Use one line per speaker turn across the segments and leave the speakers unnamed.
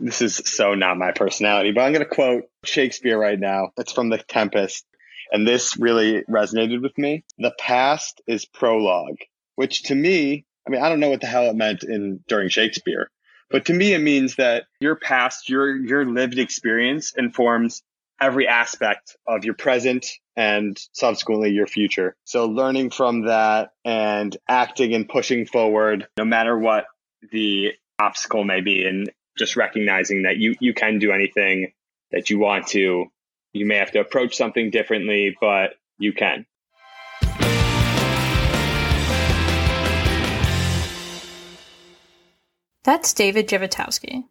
this is so not my personality, but I'm going to quote Shakespeare right now. It's from The Tempest. And this really resonated with me. The past is prologue, which to me, I mean, I don't know what the hell it meant in during Shakespeare, but to me, it means that your past, your, your lived experience informs every aspect of your present and subsequently your future. So learning from that and acting and pushing forward, no matter what the obstacle may be, and just recognizing that you, you can do anything that you want to. You may have to approach something differently, but you can.
That's David Jivotowski.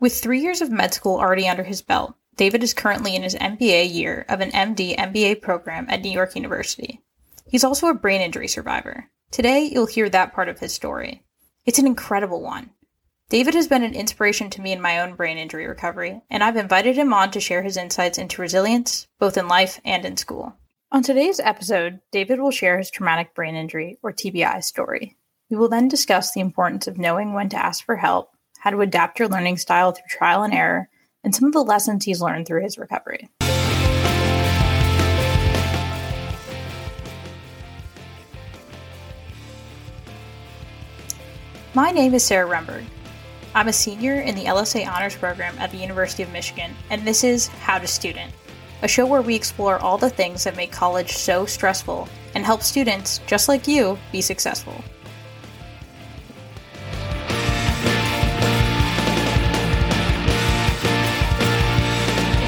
With three years of med school already under his belt, David is currently in his MBA year of an MD MBA program at New York University. He's also a brain injury survivor. Today, you'll hear that part of his story. It's an incredible one. David has been an inspiration to me in my own brain injury recovery, and I've invited him on to share his insights into resilience, both in life and in school. On today's episode, David will share his traumatic brain injury, or TBI, story. We will then discuss the importance of knowing when to ask for help, how to adapt your learning style through trial and error, and some of the lessons he's learned through his recovery. My name is Sarah Remberg. I'm a senior in the LSA Honors Program at the University of Michigan, and this is How to Student, a show where we explore all the things that make college so stressful and help students, just like you, be successful.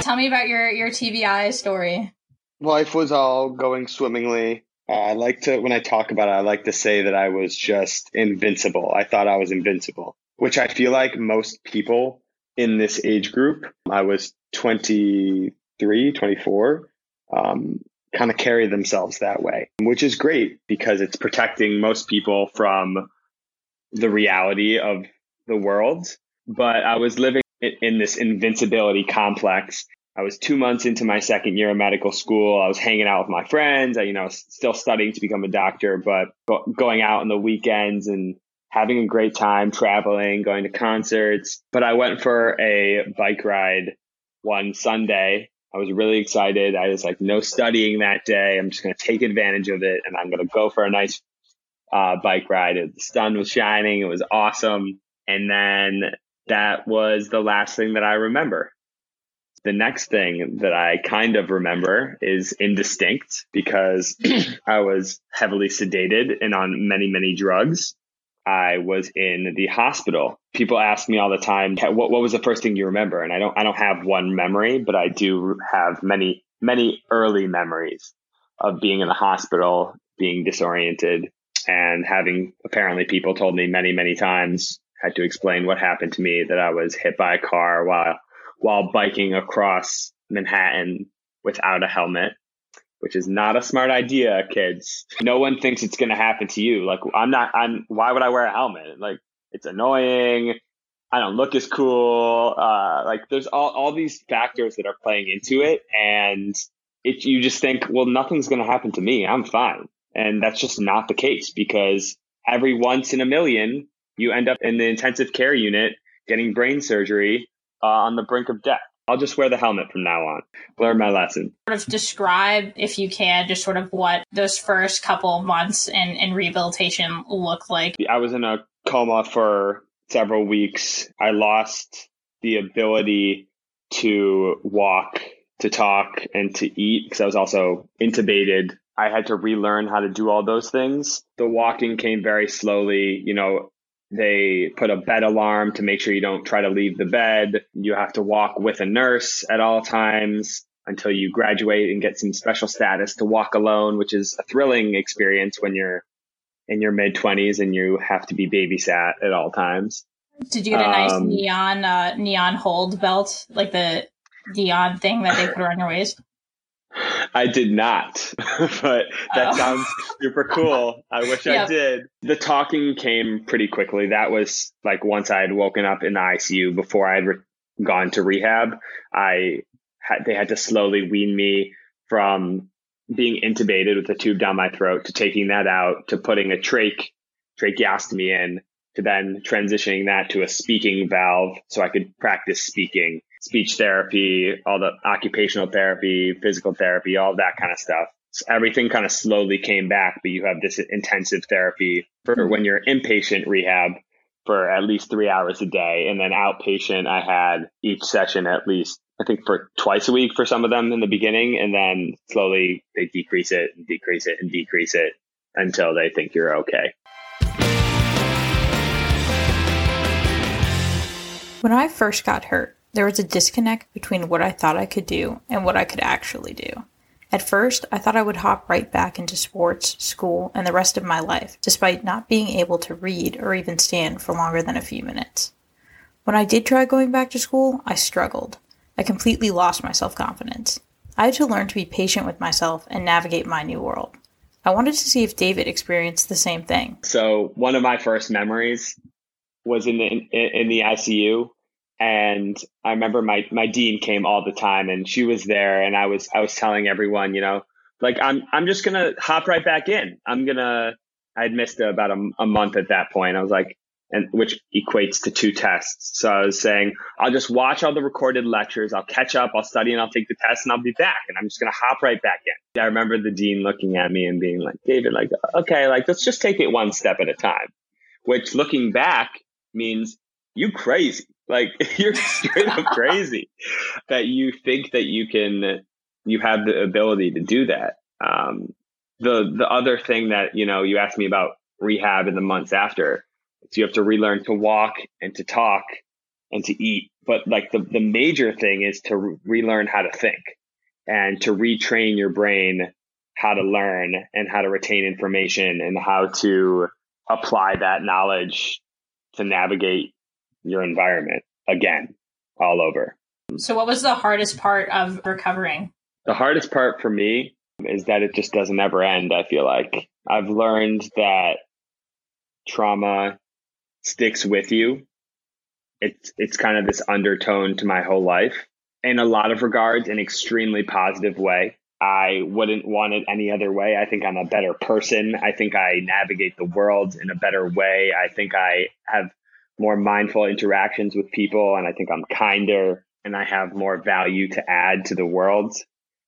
Tell me about your your TBI story.
Life was all going swimmingly. Uh, I like to, when I talk about it, I like to say that I was just invincible. I thought I was invincible, which I feel like most people in this age group, I was 23, 24, um, kind of carry themselves that way, which is great because it's protecting most people from the reality of the world. But I was living in this invincibility complex I was two months into my second year of medical school. I was hanging out with my friends. I, you know, still studying to become a doctor, but go- going out on the weekends and having a great time traveling, going to concerts. But I went for a bike ride one Sunday. I was really excited. I was like, no studying that day. I'm just going to take advantage of it and I'm going to go for a nice uh, bike ride. The sun was shining. It was awesome. And then that was the last thing that I remember. The next thing that I kind of remember is indistinct because I was heavily sedated and on many, many drugs. I was in the hospital. People ask me all the time, what, what was the first thing you remember? And I don't, I don't have one memory, but I do have many, many early memories of being in the hospital, being disoriented and having apparently people told me many, many times had to explain what happened to me that I was hit by a car while while biking across Manhattan without a helmet, which is not a smart idea, kids. No one thinks it's going to happen to you. Like, I'm not, I'm, why would I wear a helmet? Like, it's annoying. I don't look as cool. Uh, like, there's all, all these factors that are playing into it. And it, you just think, well, nothing's going to happen to me. I'm fine. And that's just not the case because every once in a million, you end up in the intensive care unit getting brain surgery uh, on the brink of death. I'll just wear the helmet from now on. Learn my lesson.
Sort of describe, if you can, just sort of what those first couple months in, in rehabilitation look like.
I was in a coma for several weeks. I lost the ability to walk, to talk, and to eat because I was also intubated. I had to relearn how to do all those things. The walking came very slowly. You know, they put a bed alarm to make sure you don't try to leave the bed. You have to walk with a nurse at all times until you graduate and get some special status to walk alone, which is a thrilling experience when you're in your mid 20s and you have to be babysat at all times.
Did you get a nice um, neon uh, neon hold belt, like the neon thing that they put around your waist?
I did not, but that oh. sounds super cool. I wish yep. I did. The talking came pretty quickly. That was like once I had woken up in the ICU before I had re- gone to rehab. I had, they had to slowly wean me from being intubated with a tube down my throat to taking that out to putting a trach tracheostomy in to to then transitioning that to a speaking valve so I could practice speaking, speech therapy, all the occupational therapy, physical therapy, all that kind of stuff. So everything kind of slowly came back, but you have this intensive therapy for mm-hmm. when you're inpatient rehab for at least three hours a day. And then outpatient, I had each session at least, I think for twice a week for some of them in the beginning. And then slowly they decrease it and decrease it and decrease it until they think you're okay.
When I first got hurt, there was a disconnect between what I thought I could do and what I could actually do. At first, I thought I would hop right back into sports, school, and the rest of my life, despite not being able to read or even stand for longer than a few minutes. When I did try going back to school, I struggled. I completely lost my self confidence. I had to learn to be patient with myself and navigate my new world. I wanted to see if David experienced the same thing.
So, one of my first memories was in the in, in the ICU and I remember my my dean came all the time and she was there and I was I was telling everyone, you know, like I'm I'm just to hop right back in. I'm to I'd missed about a, a month at that point. I was like and which equates to two tests. So I was saying, I'll just watch all the recorded lectures, I'll catch up, I'll study and I'll take the test and I'll be back. And I'm just going to hop right back in. I remember the dean looking at me and being like, David, like, okay, like, let's just take it one step at a time, which looking back means you crazy. Like you're straight up crazy that you think that you can, you have the ability to do that. Um, the, the other thing that, you know, you asked me about rehab in the months after, so you have to relearn to walk and to talk and to eat. But like the, the major thing is to relearn how to think and to retrain your brain how to learn and how to retain information and how to apply that knowledge to navigate your environment again, all over.
So, what was the hardest part of recovering?
The hardest part for me is that it just doesn't ever end. I feel like I've learned that trauma sticks with you. It's it's kind of this undertone to my whole life. In a lot of regards, an extremely positive way. I wouldn't want it any other way. I think I'm a better person. I think I navigate the world in a better way. I think I have more mindful interactions with people and I think I'm kinder and I have more value to add to the world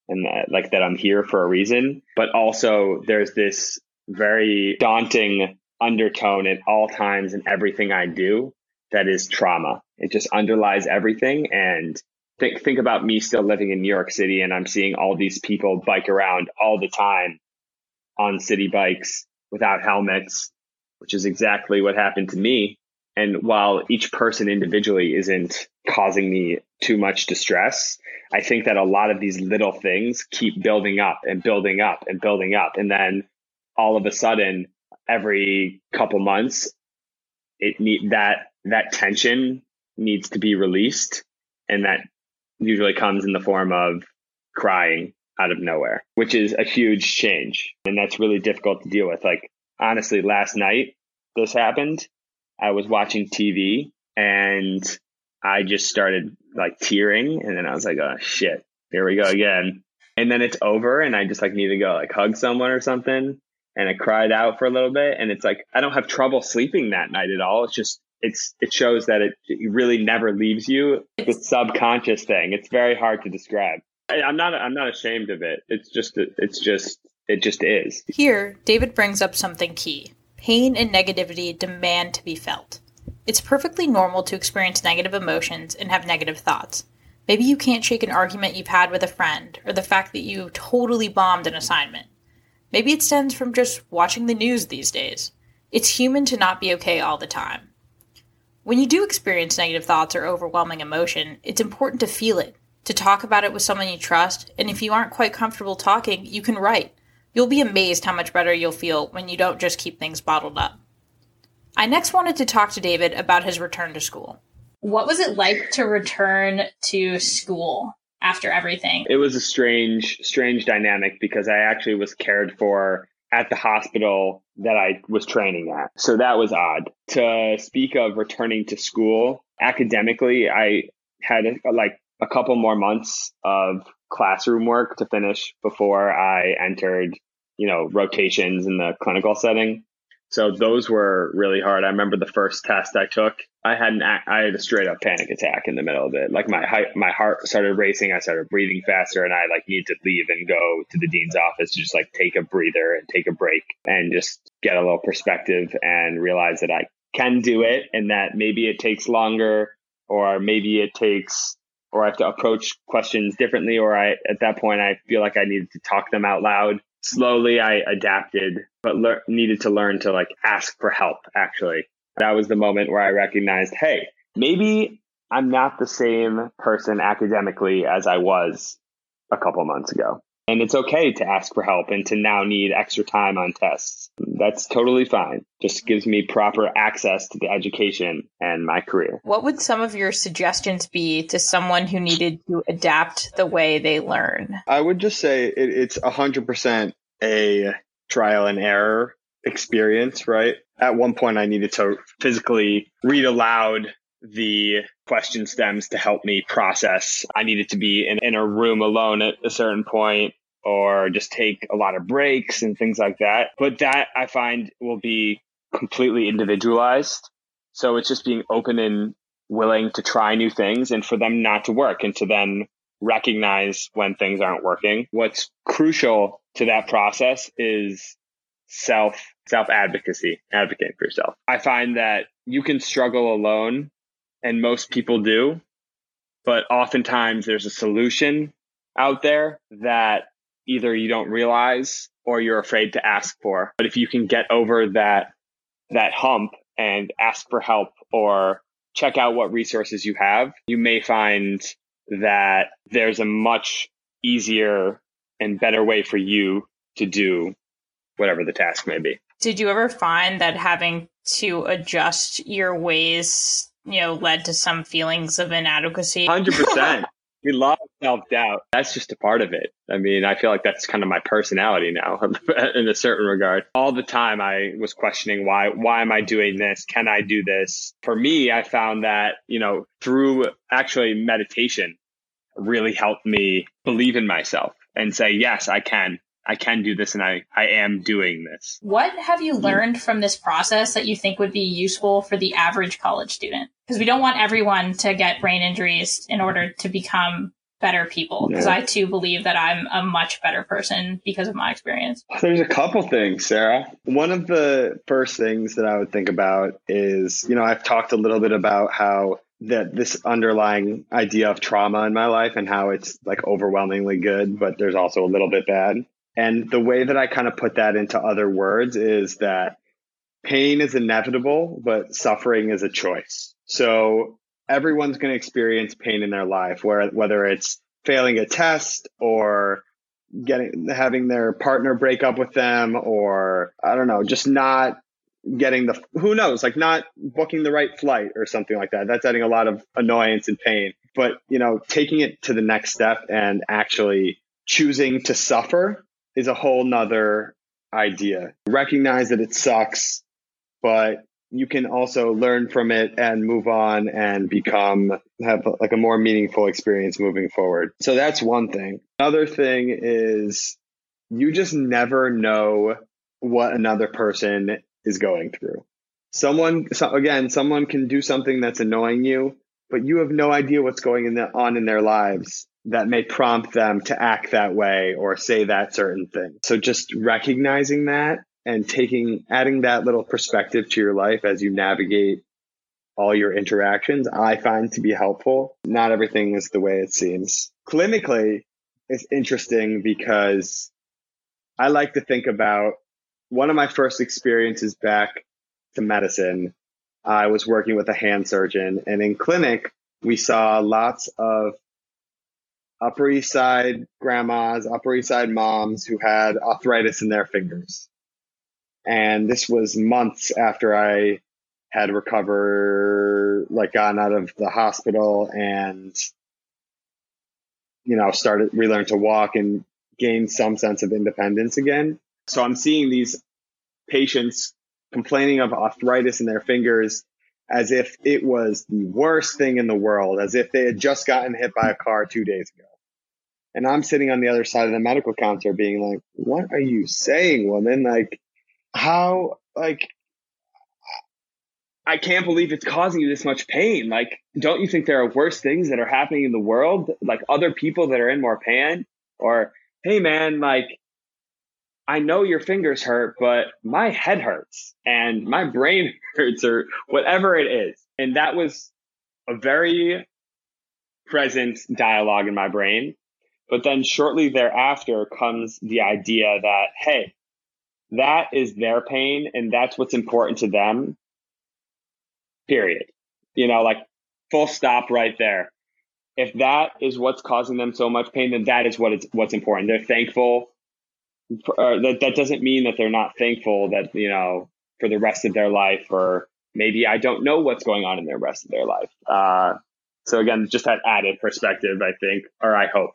and that, like that I'm here for a reason. But also there's this very daunting undertone at all times in everything I do that is trauma. It just underlies everything and think think about me still living in New York City and I'm seeing all these people bike around all the time on city bikes without helmets, which is exactly what happened to me and while each person individually isn't causing me too much distress, I think that a lot of these little things keep building up and building up and building up. And then all of a sudden, every couple months, it need that, that tension needs to be released. And that usually comes in the form of crying out of nowhere, which is a huge change. And that's really difficult to deal with. Like, honestly, last night this happened I was watching TV and I just started like tearing and then I was like, oh shit, here we go again. And then it's over and I just like need to go like hug someone or something. And I cried out for a little bit and it's like, I don't have trouble sleeping that night at all. It's just, it's, it shows that it, it really never leaves you. The subconscious thing. It's very hard to describe. I, I'm not, I'm not ashamed of it. It's just, it's just, it just is.
Here, David brings up something key Pain and negativity demand to be felt. It's perfectly normal to experience negative emotions and have negative thoughts. Maybe you can't shake an argument you've had with a friend, or the fact that you totally bombed an assignment. Maybe it stems from just watching the news these days. It's human to not be okay all the time. When you do experience negative thoughts or overwhelming emotion, it's important to feel it, to talk about it with someone you trust, and if you aren't quite comfortable talking, you can write. You'll be amazed how much better you'll feel when you don't just keep things bottled up. I next wanted to talk to David about his return to school.
What was it like to return to school after everything?
It was a strange, strange dynamic because I actually was cared for at the hospital that I was training at. So that was odd. To speak of returning to school academically, I had like a couple more months of classroom work to finish before I entered, you know, rotations in the clinical setting. So those were really hard. I remember the first test I took. I had an I had a straight up panic attack in the middle of it. Like my my heart started racing. I started breathing faster, and I like needed to leave and go to the dean's office to just like take a breather and take a break and just get a little perspective and realize that I can do it and that maybe it takes longer or maybe it takes or I have to approach questions differently, or I, at that point, I feel like I needed to talk them out loud. Slowly, I adapted, but le- needed to learn to like ask for help. Actually, that was the moment where I recognized, hey, maybe I'm not the same person academically as I was a couple months ago. And it's okay to ask for help and to now need extra time on tests. That's totally fine. Just gives me proper access to the education and my career.
What would some of your suggestions be to someone who needed to adapt the way they learn?
I would just say it, it's 100% a trial and error experience, right? At one point, I needed to physically read aloud the question stems to help me process. I needed to be in, in a room alone at a certain point or just take a lot of breaks and things like that. But that I find will be completely individualized. So it's just being open and willing to try new things and for them not to work and to then recognize when things aren't working. What's crucial to that process is self self advocacy, advocate for yourself. I find that you can struggle alone and most people do. But oftentimes there's a solution out there that either you don't realize or you're afraid to ask for. But if you can get over that, that hump and ask for help or check out what resources you have, you may find that there's a much easier and better way for you to do whatever the task may be.
Did you ever find that having to adjust your ways you know, led to some feelings of inadequacy.
100%. we love self doubt. That's just a part of it. I mean, I feel like that's kind of my personality now in a certain regard. All the time I was questioning why, why am I doing this? Can I do this? For me, I found that, you know, through actually meditation really helped me believe in myself and say, yes, I can. I can do this and I, I am doing this.
What have you learned from this process that you think would be useful for the average college student? Because we don't want everyone to get brain injuries in order to become better people. Because I too believe that I'm a much better person because of my experience.
There's a couple things, Sarah. One of the first things that I would think about is, you know, I've talked a little bit about how that this underlying idea of trauma in my life and how it's like overwhelmingly good, but there's also a little bit bad. And the way that I kind of put that into other words is that pain is inevitable, but suffering is a choice. So everyone's going to experience pain in their life, where whether it's failing a test or getting having their partner break up with them or I don't know, just not getting the who knows, like not booking the right flight or something like that. That's adding a lot of annoyance and pain. But, you know, taking it to the next step and actually choosing to suffer is a whole nother idea. Recognize that it sucks, but you can also learn from it and move on and become have like a more meaningful experience moving forward. So that's one thing. Another thing is you just never know what another person is going through. Someone, so again, someone can do something that's annoying you, but you have no idea what's going in the, on in their lives that may prompt them to act that way or say that certain thing. So just recognizing that and taking, adding that little perspective to your life as you navigate all your interactions, I find to be helpful. Not everything is the way it seems. Clinically, it's interesting because I like to think about one of my first experiences back to medicine. I was working with a hand surgeon and in clinic, we saw lots of Upper East Side grandmas, Upper East Side moms who had arthritis in their fingers. And this was months after I had recovered, like gotten out of the hospital and, you know, started, relearned to walk and gained some sense of independence again. So I'm seeing these patients complaining of arthritis in their fingers as if it was the worst thing in the world, as if they had just gotten hit by a car two days ago. And I'm sitting on the other side of the medical counter being like, what are you saying, woman? Like, how, like, I can't believe it's causing you this much pain. Like, don't you think there are worse things that are happening in the world? Like other people that are in more pain? Or, hey man, like, I know your fingers hurt, but my head hurts and my brain hurts or whatever it is. And that was a very present dialogue in my brain. But then shortly thereafter comes the idea that, hey, that is their pain and that's what's important to them. Period. You know, like full stop right there. If that is what's causing them so much pain, then that is what it's what's important. They're thankful. For, that that doesn't mean that they're not thankful that you know for the rest of their life, or maybe I don't know what's going on in the rest of their life. Uh, so again, just that added perspective, I think, or I hope.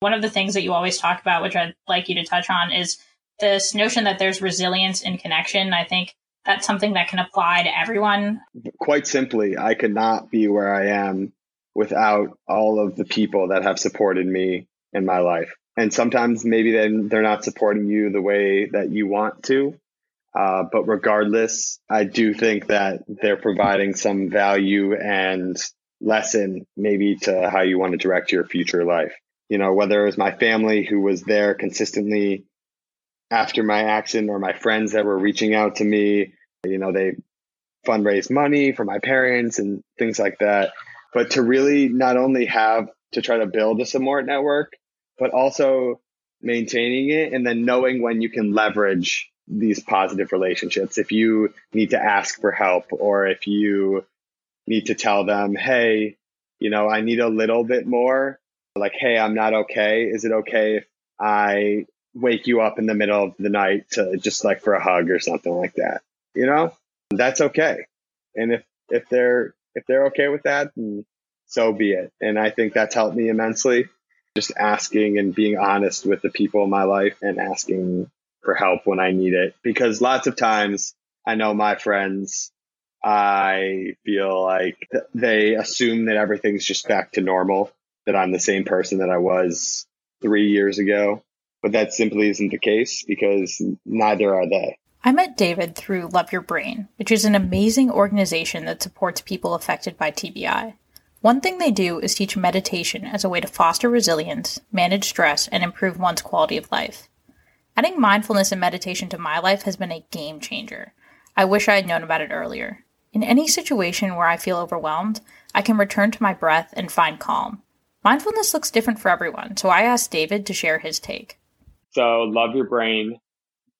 One of the things that you always talk about, which I'd like you to touch on, is this notion that there's resilience in connection. I think that's something that can apply to everyone.
Quite simply, I could not be where I am without all of the people that have supported me in my life. And sometimes maybe then they're not supporting you the way that you want to. Uh, but regardless, I do think that they're providing some value and lesson maybe to how you want to direct your future life. You know, whether it was my family who was there consistently after my accident or my friends that were reaching out to me. You know, they fundraise money for my parents and things like that. But to really not only have to try to build a support network, but also maintaining it and then knowing when you can leverage these positive relationships. If you need to ask for help or if you need to tell them, hey, you know, I need a little bit more. Like, hey, I'm not okay. Is it okay if I wake you up in the middle of the night to just like for a hug or something like that. You know, that's okay. And if, if they're, if they're okay with that, so be it. And I think that's helped me immensely. Just asking and being honest with the people in my life and asking for help when I need it. Because lots of times I know my friends, I feel like they assume that everything's just back to normal, that I'm the same person that I was three years ago but that simply isn't the case because neither are they.
I met David through Love Your Brain, which is an amazing organization that supports people affected by TBI. One thing they do is teach meditation as a way to foster resilience, manage stress, and improve one's quality of life. Adding mindfulness and meditation to my life has been a game changer. I wish I had known about it earlier. In any situation where I feel overwhelmed, I can return to my breath and find calm. Mindfulness looks different for everyone, so I asked David to share his take.
So Love Your Brain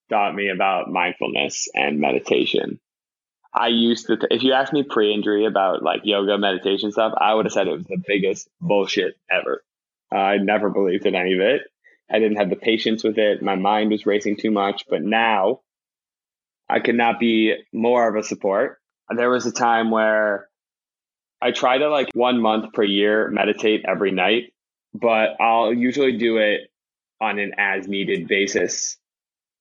taught me about mindfulness and meditation. I used to, if you asked me pre injury about like yoga, meditation stuff, I would have said it was the biggest bullshit ever. I never believed in any of it. I didn't have the patience with it. My mind was racing too much. But now I could not be more of a support. There was a time where I try to like one month per year meditate every night, but I'll usually do it on an as needed basis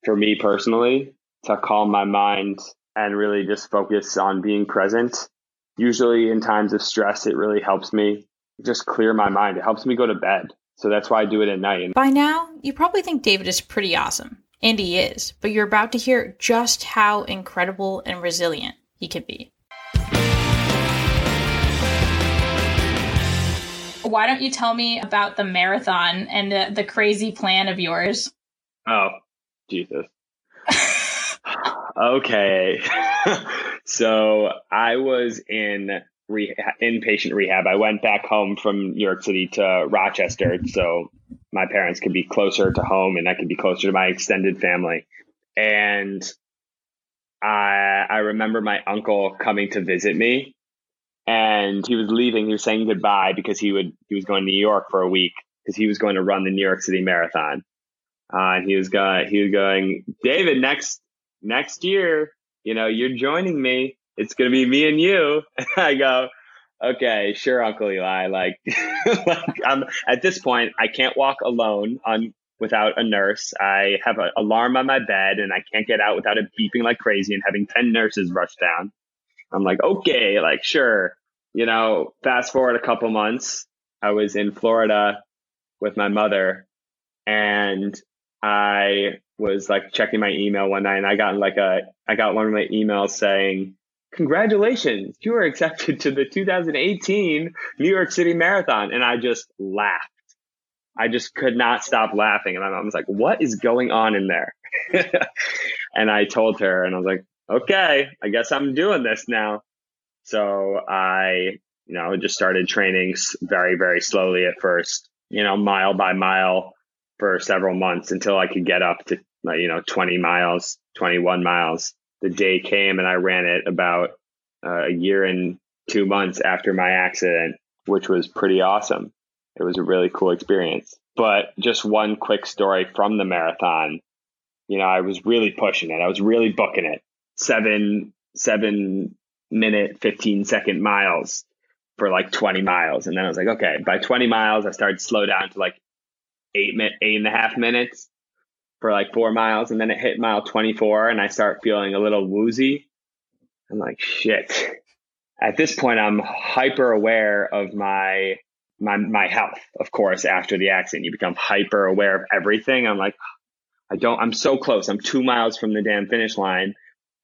for me personally to calm my mind and really just focus on being present. Usually in times of stress, it really helps me just clear my mind. It helps me go to bed. So that's why I do it at night.
By now, you probably think David is pretty awesome. And he is, but you're about to hear just how incredible and resilient he can be.
why don't you tell me about the marathon and the, the crazy plan of yours?
Oh, Jesus. Okay. so I was in reha- inpatient rehab. I went back home from New York City to Rochester so my parents could be closer to home and I could be closer to my extended family. And I I remember my uncle coming to visit me and he was leaving. He was saying goodbye because he would he was going to New York for a week because he was going to run the New York City Marathon. Uh, he was going he was going David next next year. You know you're joining me. It's going to be me and you. I go. Okay, sure, Uncle Eli. Like, like I'm at this point, I can't walk alone on without a nurse. I have an alarm on my bed, and I can't get out without it beeping like crazy and having ten nurses rush down. I'm like, okay, like, sure. You know, fast forward a couple months, I was in Florida with my mother and I was like checking my email one night and I got like a, I got one of my emails saying, congratulations, you are accepted to the 2018 New York City Marathon. And I just laughed. I just could not stop laughing. And my mom was like, what is going on in there? and I told her and I was like, okay, I guess I'm doing this now. So I, you know, just started training very, very slowly at first, you know, mile by mile for several months until I could get up to, you know, 20 miles, 21 miles. The day came and I ran it about uh, a year and two months after my accident, which was pretty awesome. It was a really cool experience. But just one quick story from the marathon. You know, I was really pushing it. I was really booking it. Seven, seven minute, 15 second miles for like 20 miles. And then I was like, okay, by 20 miles, I started slow down to like eight, eight and a half minutes for like four miles. And then it hit mile 24 and I start feeling a little woozy. I'm like, shit. At this point, I'm hyper aware of my, my, my health, of course, after the accident. You become hyper aware of everything. I'm like, I don't, I'm so close. I'm two miles from the damn finish line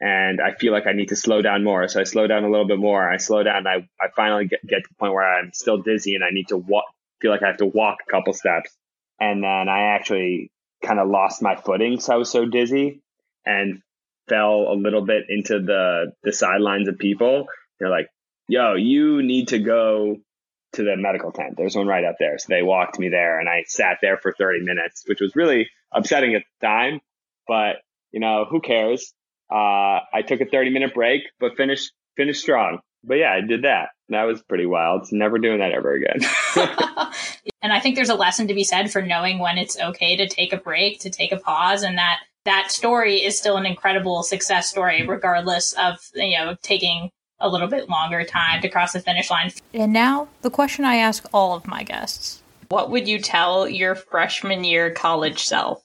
and I feel like I need to slow down more. So I slow down a little bit more. I slow down. I, I finally get, get to the point where I'm still dizzy and I need to walk, feel like I have to walk a couple steps. And then I actually kind of lost my footing. So I was so dizzy and fell a little bit into the, the sidelines of people. They're like, yo, you need to go to the medical tent. There's one right up there. So they walked me there and I sat there for 30 minutes, which was really upsetting at the time. But, you know, who cares? Uh, I took a 30 minute break, but finished, finished strong. But yeah, I did that. That was pretty wild. Never doing that ever again.
and I think there's a lesson to be said for knowing when it's okay to take a break, to take a pause, and that that story is still an incredible success story, mm-hmm. regardless of, you know, taking a little bit longer time to cross the finish line.
And now, the question I ask all of my guests What would you tell your freshman year college self?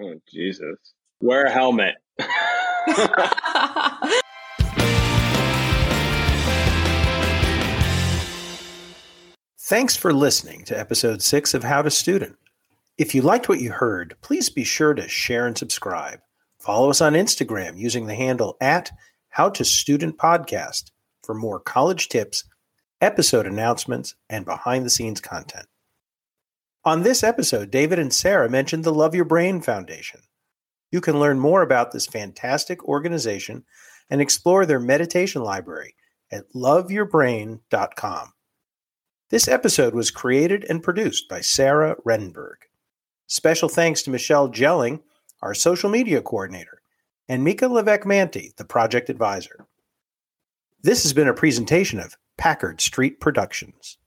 Oh, Jesus. Wear a helmet.
Thanks for listening to episode six of How to Student. If you liked what you heard, please be sure to share and subscribe. Follow us on Instagram using the handle at How to Student Podcast for more college tips, episode announcements, and behind the scenes content. On this episode, David and Sarah mentioned the Love Your Brain Foundation. You can learn more about this fantastic organization and explore their meditation library at loveyourbrain.com. This episode was created and produced by Sarah Renberg. Special thanks to Michelle Jelling, our social media coordinator, and Mika Levesque Manti, the project advisor. This has been a presentation of Packard Street Productions.